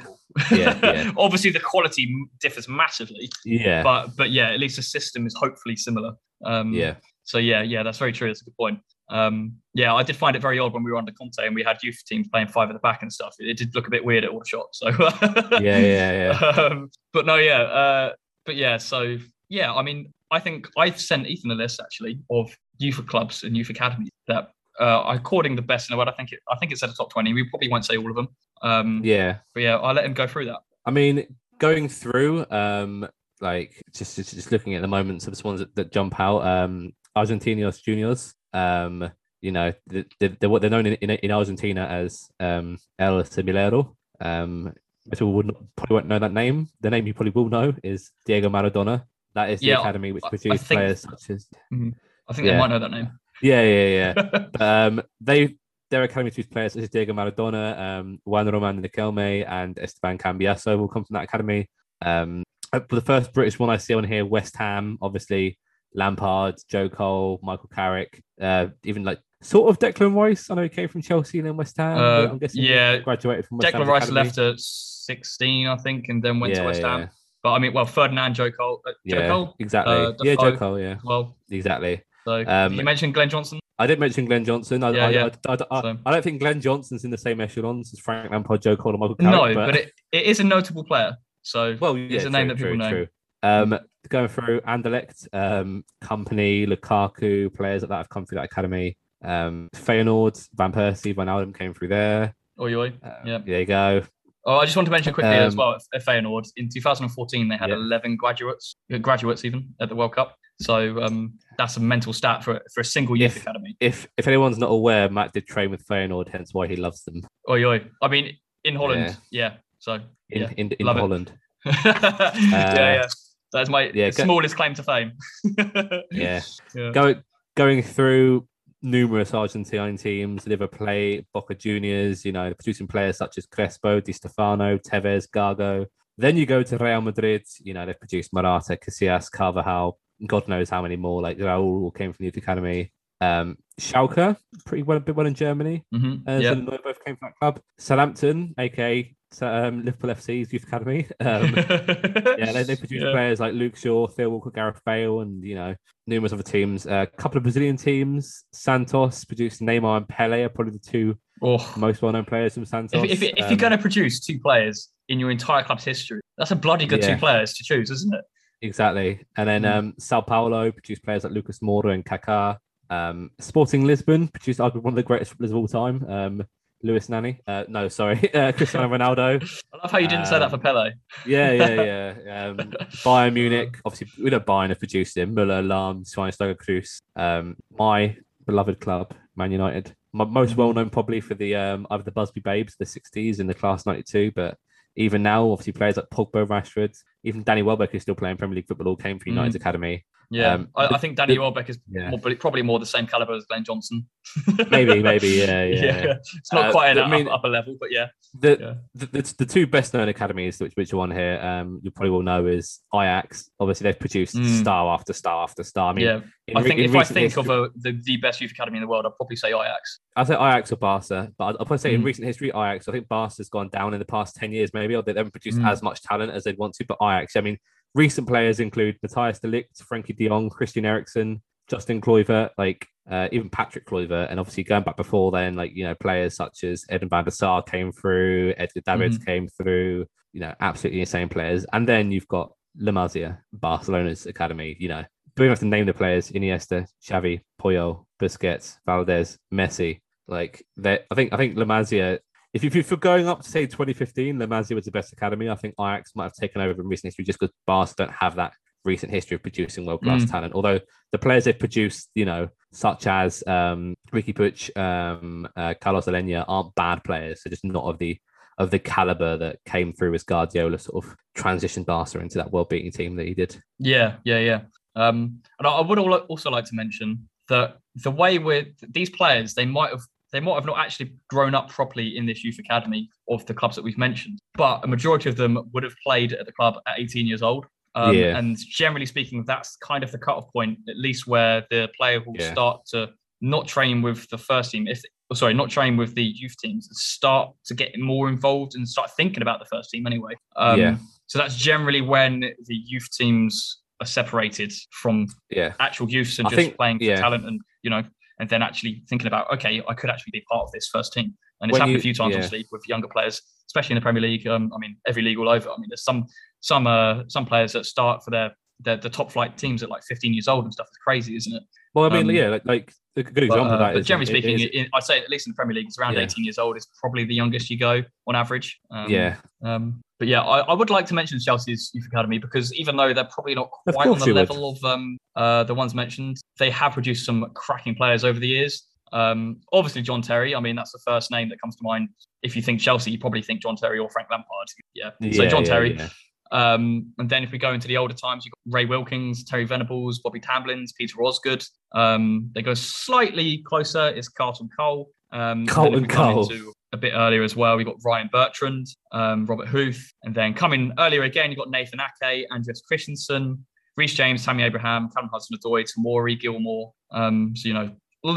Yeah, yeah. Obviously, the quality differs massively. Yeah, but but yeah, at least the system is hopefully similar. Um, yeah. So yeah, yeah, that's very true. That's a good point. Um, yeah, I did find it very odd when we were under Conte and we had youth teams playing five at the back and stuff. It, it did look a bit weird at all shots. So yeah, yeah, yeah. Um, but no, yeah, uh, but yeah. So yeah, I mean, I think I've sent Ethan a list actually of youth clubs and youth academies that uh, according the best in the world. I think it, I think it's at the top twenty. We probably won't say all of them. Um, yeah, but yeah, I'll let him go through that. I mean, going through, um, like just just, just looking at the moments of the ones that, that jump out. Um, Argentinos Juniors. Um, you know, they're, they're, they're known in, in, in, Argentina as um, El Semillero. Um, people would not, probably won't know that name. The name you probably will know is Diego Maradona. That is the yeah, academy which produced think, players such as. Mm-hmm. I think yeah. they might know that name. Yeah, yeah, yeah. but, um, they their academy produced players such as Diego Maradona, um, Juan Roman Riquelme, and Esteban Cambiaso will come from that academy. Um, uh, for the first British one I see on here, West Ham, obviously Lampard, Joe Cole, Michael Carrick, uh, even like sort of Declan Rice. I know he came from Chelsea and then West Ham. Uh, I'm guessing yeah, graduated from West Ham. Declan Ham's Rice Academy. left at 16, I think, and then went yeah, to West Ham. But I mean, well, Ferdinand, Joe Cole, uh, Joe yeah, Cole, exactly. Uh, yeah, Joe Cole, yeah, well, exactly. So um, you mentioned Glenn Johnson. I didn't mention Glenn Johnson. I, yeah, I, yeah. I, I, so. I, don't think Glenn Johnson's in the same echelons as Frank Lampard, Joe Cole, and Michael Carrick. No, but, but it, it is a notable player. So well, yeah, it's a name that people true, know. True. Um, going through Anderlecht, um, Kompany, Lukaku, players like that have come through that academy. Um, Feyenoord, Van Persie, Van Alden came through there. Oi, oi. Uh, yeah. There you go. Oh, I just want to mention quickly um, as well at Feyenoord in 2014 they had yeah. 11 graduates, uh, graduates even at the World Cup. So um, that's a mental stat for for a single youth if, academy. If if anyone's not aware, Matt did train with Feyenoord, hence why he loves them. Oi, oi. I mean, in Holland, yeah. yeah so in yeah, in, in Holland. uh, yeah, yeah. That's my yeah, smallest go, claim to fame. yeah. yeah. Go, going through numerous Argentine teams, River Plate, Boca Juniors, you know, producing players such as Crespo, Di Stefano, Tevez, Gago. Then you go to Real Madrid, you know, they've produced Morata, Casillas, Carvajal, God knows how many more. Like Raul all came from the youth academy. Um, Schalke, pretty well, a bit well in Germany. Mm-hmm. Uh, yep. both came from that club. Southampton, aka um, Liverpool FC's youth academy. Um, yeah, they, they produce yeah. players like Luke Shaw, Theo Walcott, Gareth Bale, and you know numerous other teams. A uh, couple of Brazilian teams. Santos produced Neymar and Pele are probably the two oh. most well-known players from Santos. If, if, if um, you're going to produce two players in your entire club's history, that's a bloody good yeah. two players to choose, isn't it? Exactly. And then mm. um, Sao Paulo produced players like Lucas Moura and Kaká. Um, Sporting Lisbon produced arguably one of the greatest footballers of all time. Um, Luis Nani. Uh, no, sorry, uh, Cristiano Ronaldo. I love how you didn't um, say that for Pele. yeah, yeah, yeah. Um, Bayern Munich. Obviously, we know Bayern have produced him. Muller, Lahm, Schweinsteiger, Kroos. Um, my beloved club, Man United. My, most mm-hmm. well known probably for the um, either the Busby Babes, the '60s, in the Class '92, but even now, obviously, players like Pogba, Rashford, even Danny Welbeck is still playing Premier League football, all came from United's mm. academy. Yeah, um, I, I, think Danny the, Welbeck is yeah. more, probably more the same caliber as Glenn Johnson. maybe, maybe, yeah, yeah. yeah. It's not uh, quite an I mean, upper level, but yeah. The, yeah. The, the, the, two best known academies, which which one here, um, you probably will know is Ajax. Obviously, they've produced mm. star after star after star. I mean, yeah. I think if I think history, of a, the, the best youth academy in the world, I'd probably say Ajax. I say Ajax or Barca, but I'd, probably say mm. in recent history, Ajax. I think Barca's gone down in the past ten years, maybe, or they haven't produced mm. as much talent as they'd want to. But Ajax, I mean, recent players include Matthias de Frenkie de Jong, Christian Eriksen, Justin Kluivert, like uh, even Patrick Kluivert, and obviously going back before then, like you know players such as Edwin van der Sar came through, Edgar Davids mm-hmm. came through, you know absolutely insane players, and then you've got La Masia, Barcelona's academy. You know, do we have to name the players? Iniesta, Xavi, Puyol, Busquets, Valdés, Messi. Like that, I think I think La Masia if, if you're going up to say 2015, La Masia was the best academy. I think Ajax might have taken over in recent history just because Barca don't have that recent history of producing world class mm. talent. Although the players they've produced, you know, such as um, Riqui Puig, um, uh, Carlos Aleñá, aren't bad players. They're just not of the of the caliber that came through as Guardiola sort of transitioned Barca into that world beating team that he did. Yeah, yeah, yeah. Um, and I would also like to mention that the way with these players, they might have they might have not actually grown up properly in this youth academy of the clubs that we've mentioned, but a majority of them would have played at the club at 18 years old. Um, yeah. And generally speaking, that's kind of the cutoff point, at least where the player will yeah. start to not train with the first team. If oh, sorry, not train with the youth teams, start to get more involved and start thinking about the first team anyway. Um, yeah. So that's generally when the youth teams are separated from yeah. actual youths and I just think, playing for yeah. talent and you know, and then actually thinking about okay, I could actually be part of this first team. And it's when happened you, a few times, yeah. obviously, with younger players, especially in the Premier League. Um, I mean, every league all over. I mean, there's some some uh, some players that start for their, their the top flight teams at like 15 years old and stuff. It's crazy, isn't it? Well, I mean, um, yeah, like, like a good example but, uh, of that. But generally speaking, it, I'd say at least in the Premier League, it's around yeah. 18 years old is probably the youngest you go on average. Um, yeah. Um, but yeah, I, I, would like to mention Chelsea's youth academy because even though they're probably not quite on the level would. of um, uh, the ones mentioned, they have produced some cracking players over the years. Um, obviously, John Terry. I mean, that's the first name that comes to mind. If you think Chelsea, you probably think John Terry or Frank Lampard. Yeah. yeah so John yeah, Terry. Yeah. Um, and then if we go into the older times, you've got Ray Wilkins, Terry Venables, Bobby Tamblins, Peter Osgood. Um, they go slightly closer is Carlton Cole. Um, Carlton Cole. A bit earlier as well, we've got Ryan Bertrand, um, Robert Huth. And then coming earlier again, you've got Nathan Ake, Andreas Christensen, Reece James, Tammy Abraham, Callum Hudson-Odoi, Tomori, Gilmour. Um, so, you know,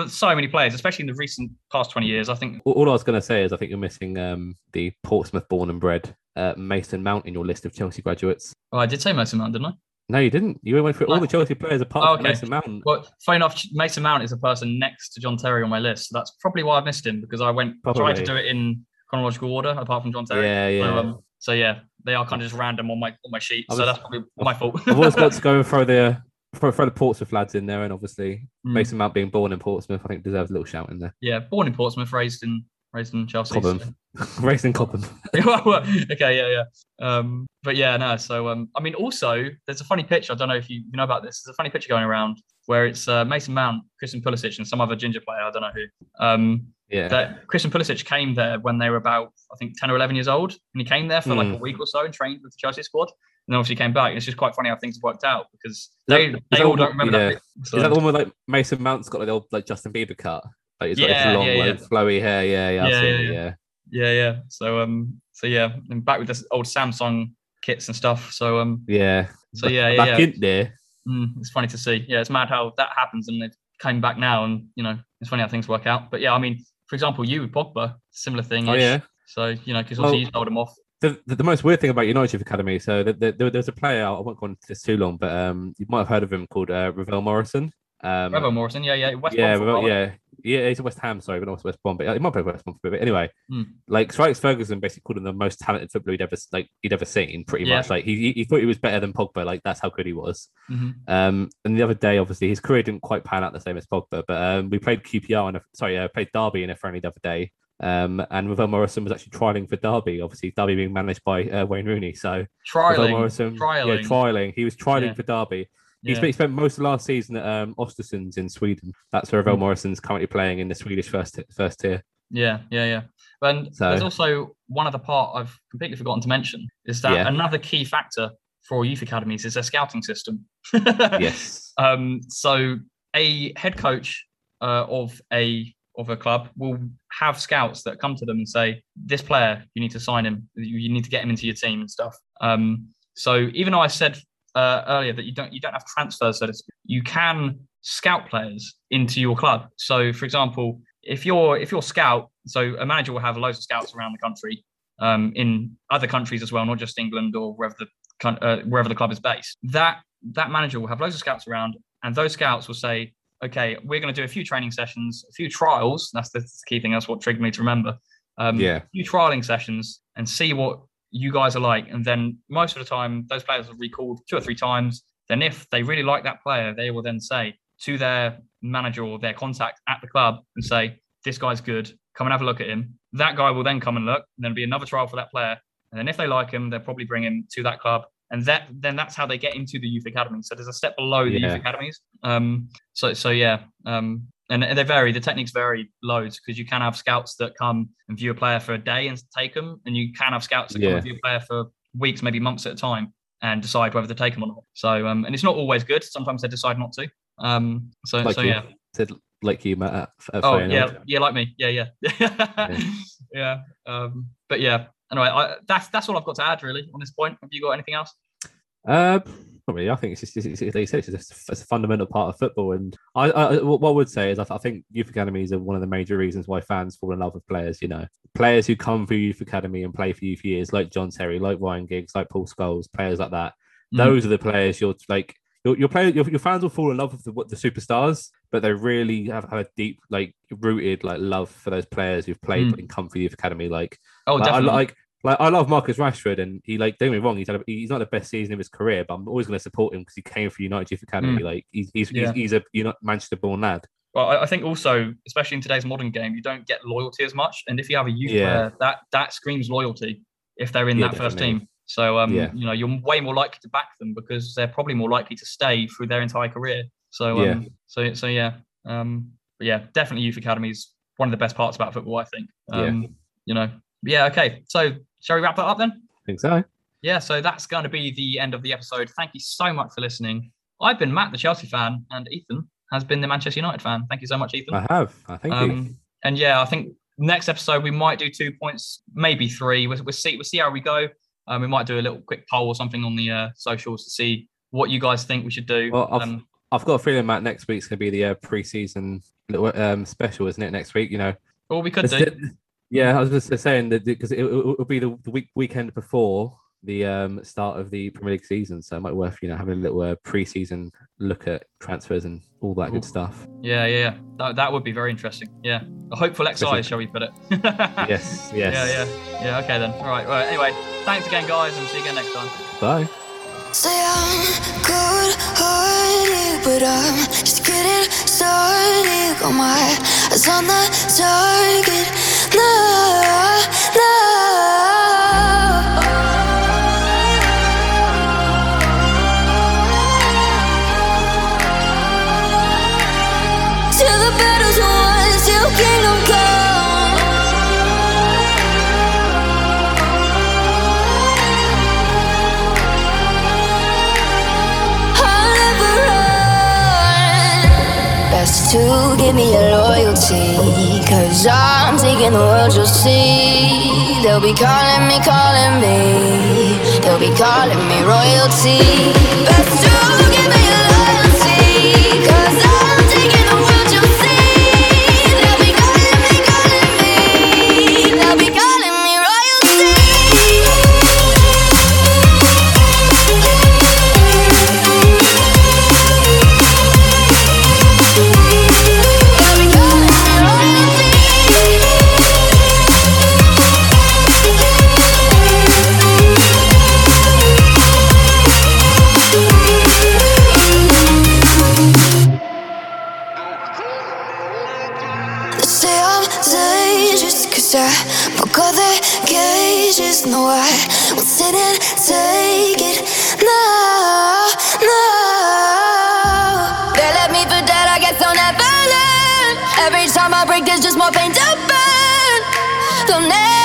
so many players, especially in the recent past 20 years. I think all I was going to say is I think you're missing um, the Portsmouth born and bred uh, Mason Mount in your list of Chelsea graduates. Oh, I did say Mason Mount, didn't I? No, you didn't. You went through all the Chelsea players apart oh, okay. from Mason Mount. Well, funny enough, Mason Mount is a person next to John Terry on my list. So that's probably why I missed him because I went probably. tried to do it in chronological order apart from John Terry. Yeah, yeah. So, um, so yeah, they are kind of just random on my on my sheet. Was, so that's probably my fault. I've always got to go and throw the throw, throw the Portsmouth lads in there, and obviously mm. Mason Mount being born in Portsmouth, I think deserves a little shout in there. Yeah, born in Portsmouth, raised in raised in Chelsea. Cobham. So. raised in Cobham. okay, yeah, yeah. Um, but yeah, no. So um, I mean, also there's a funny picture. I don't know if you, you know about this. There's a funny picture going around where it's uh, Mason Mount, Christian Pulisic, and some other ginger player. I don't know who. Um, yeah. That Christian Pulisic came there when they were about, I think, 10 or 11 years old. And he came there for mm. like a week or so and trained with the Chelsea squad and obviously came back. It's just quite funny how things have worked out because they, that, they all don't remember yeah. that. So. Is that the one where like Mason Mount's got like the old like Justin Bieber cut? Like he's got yeah, long, yeah, like, flowy hair. Yeah, yeah, yeah, yeah, yeah, yeah, yeah. So um, so yeah, and back with this old Samsung kits and stuff. So um, yeah. So yeah, yeah, back yeah. in there. Mm, it's funny to see. Yeah, it's mad how that happens, and they came back now, and you know, it's funny how things work out. But yeah, I mean, for example, you with Pogba, similar thing. Oh yeah. So you know, because obviously well, you told him off the, the, the, most weird thing about United Academy, so the, the, there's a player, I won't go into this too long, but um, you might have heard of him called uh, Ravel Morrison. Um, Ravel Morrison, yeah, yeah, West yeah, Ravel, yeah, yeah, he's a West Ham, sorry, but not West Brom, but he might play West Brom for a bit. Anyway, mm. like Alex Ferguson basically called him the most talented footballer he'd ever like he'd ever seen, pretty yeah. much. Like he, he thought he was better than Pogba, like that's how good he was. Mm-hmm. Um, and the other day, obviously, his career didn't quite pan out the same as Pogba, but um, we played QPR and sorry, uh, played Derby in a friendly the other day, um, and Ravel Morrison was actually trialing for Derby, obviously Derby being managed by uh, Wayne Rooney. So trialing, Morrison, trialing. yeah, trialing. He was trialing yeah. for Derby. He, spent, he spent most of last season at um, Östersunds in Sweden. That's where Ravel mm. Morrison's currently playing in the Swedish first first tier. Yeah, yeah, yeah. And so, there's also one other part I've completely forgotten to mention is that yeah. another key factor for youth academies is their scouting system. yes. Um, so a head coach uh, of a of a club will have scouts that come to them and say, "This player, you need to sign him. You need to get him into your team and stuff." Um, so even though I said uh, earlier that you don't you don't have transfers, so you can scout players into your club. So, for example, if you're if you're scout, so a manager will have loads of scouts around the country, um, in other countries as well, not just England or wherever the uh, wherever the club is based. That that manager will have loads of scouts around, and those scouts will say, "Okay, we're going to do a few training sessions, a few trials. That's the key thing. That's what triggered me to remember. Um, yeah, a few trialing sessions and see what you guys are like. And then most of the time, those players are recalled two or three times. Then, if they really like that player, they will then say to their manager or their contact at the club and say, "This guy's good. Come and have a look at him." That guy will then come and look. And then be another trial for that player. And then if they like him, they'll probably bring him to that club. And that then that's how they get into the youth academy. So there's a step below the yeah. youth academies. Um, so so yeah, um, and, they vary. The techniques vary loads because you can have scouts that come and view a player for a day and take them, and you can have scouts that yeah. come and view a player for weeks, maybe months at a time, and decide whether to take them or not. So um, and it's not always good. Sometimes they decide not to. Um, so like so yeah. Said like you, Matt. At, at oh yeah, yeah, like me. Yeah, yeah, yeah. yeah. Um, but yeah. Anyway, I, that's that's all I've got to add really on this point. Have you got anything else? Uh, not really. I think it's just, it's, it's, it's, it's, it's a fundamental part of football. And I, I, what I would say is, I, I think youth academies are one of the major reasons why fans fall in love with players. You know, players who come through youth academy and play for you for years, like John Terry, like Ryan Giggs, like Paul Scholes, players like that. Mm. Those are the players you're like your your, player, your, your fans will fall in love with the, the superstars, but they really have, have a deep, like rooted, like love for those players who've played mm. in Comfort Youth Academy. Like, oh, like, definitely. I, like like I love Marcus Rashford, and he like don't get me wrong, he's had a, he's not the best season of his career, but I'm always going to support him because he came for United Youth Academy. Mm. Like he's he's, yeah. he's, he's a you know Manchester born lad. Well, I think also, especially in today's modern game, you don't get loyalty as much, and if you have a youth yeah. player, that that screams loyalty if they're in yeah, that definitely. first team. So um, yeah. you know, you're way more likely to back them because they're probably more likely to stay through their entire career. So um, yeah. so so yeah. Um, but yeah, definitely youth academies one of the best parts about football, I think. Um, yeah. You know, yeah. Okay, so shall we wrap that up then? I think so. Yeah, so that's going to be the end of the episode. Thank you so much for listening. I've been Matt, the Chelsea fan, and Ethan has been the Manchester United fan. Thank you so much, Ethan. I have. I think. Um, and yeah, I think next episode we might do two points, maybe three. We'll, we'll see. We'll see how we go. Um, we might do a little quick poll or something on the uh, socials to see what you guys think we should do. Well, I've, um, I've got a feeling, Matt, next week's going to be the uh, pre-season um, special, isn't it? Next week, you know. Well, we could do. Yeah, I was just saying that because it, will be the, the week weekend before the um, start of the Premier League season, so it might be worth you know having a little uh, pre-season look at transfers and all that Ooh. good stuff. Yeah, yeah, that, that would be very interesting. Yeah, a hopeful exercise, shall we put it? yes, yes. Yeah, yeah, yeah. Okay then. All right. Well, anyway, thanks again, guys, and see you again next time. Bye. Say I'm good hearted, but I'm just getting started. Got my eyes on the target. To give me your loyalty. Cause I'm taking the world, you'll see. They'll be calling me, calling me. They'll be calling me royalty. Best to give me break there's just more pain to burn. They'll never,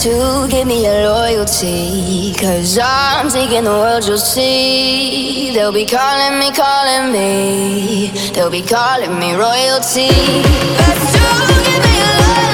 to give me your loyalty. Cause I'm taking the world, you'll see. They'll be calling me, calling me. They'll be calling me royalty. Best to give me your loyalty.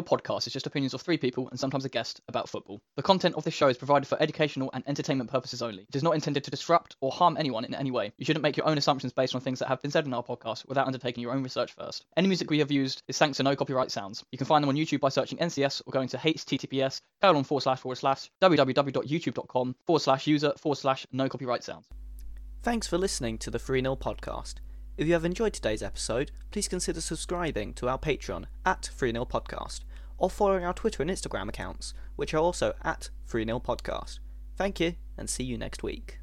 The 3 0 podcast is just opinions of three people and sometimes a guest about football. The content of this show is provided for educational and entertainment purposes only. It is not intended to disrupt or harm anyone in any way. You shouldn't make your own assumptions based on things that have been said in our podcast without undertaking your own research first. Any music we have used is thanks to no copyright sounds. You can find them on YouTube by searching NCS or going to https colon forward slash forward slash www.youtube.com forward slash user forward slash no copyright sounds. Thanks for listening to the 3 0 podcast. If you have enjoyed today's episode, please consider subscribing to our Patreon at 3 0 podcast or following our Twitter and Instagram accounts, which are also at 3 0 podcast. Thank you and see you next week.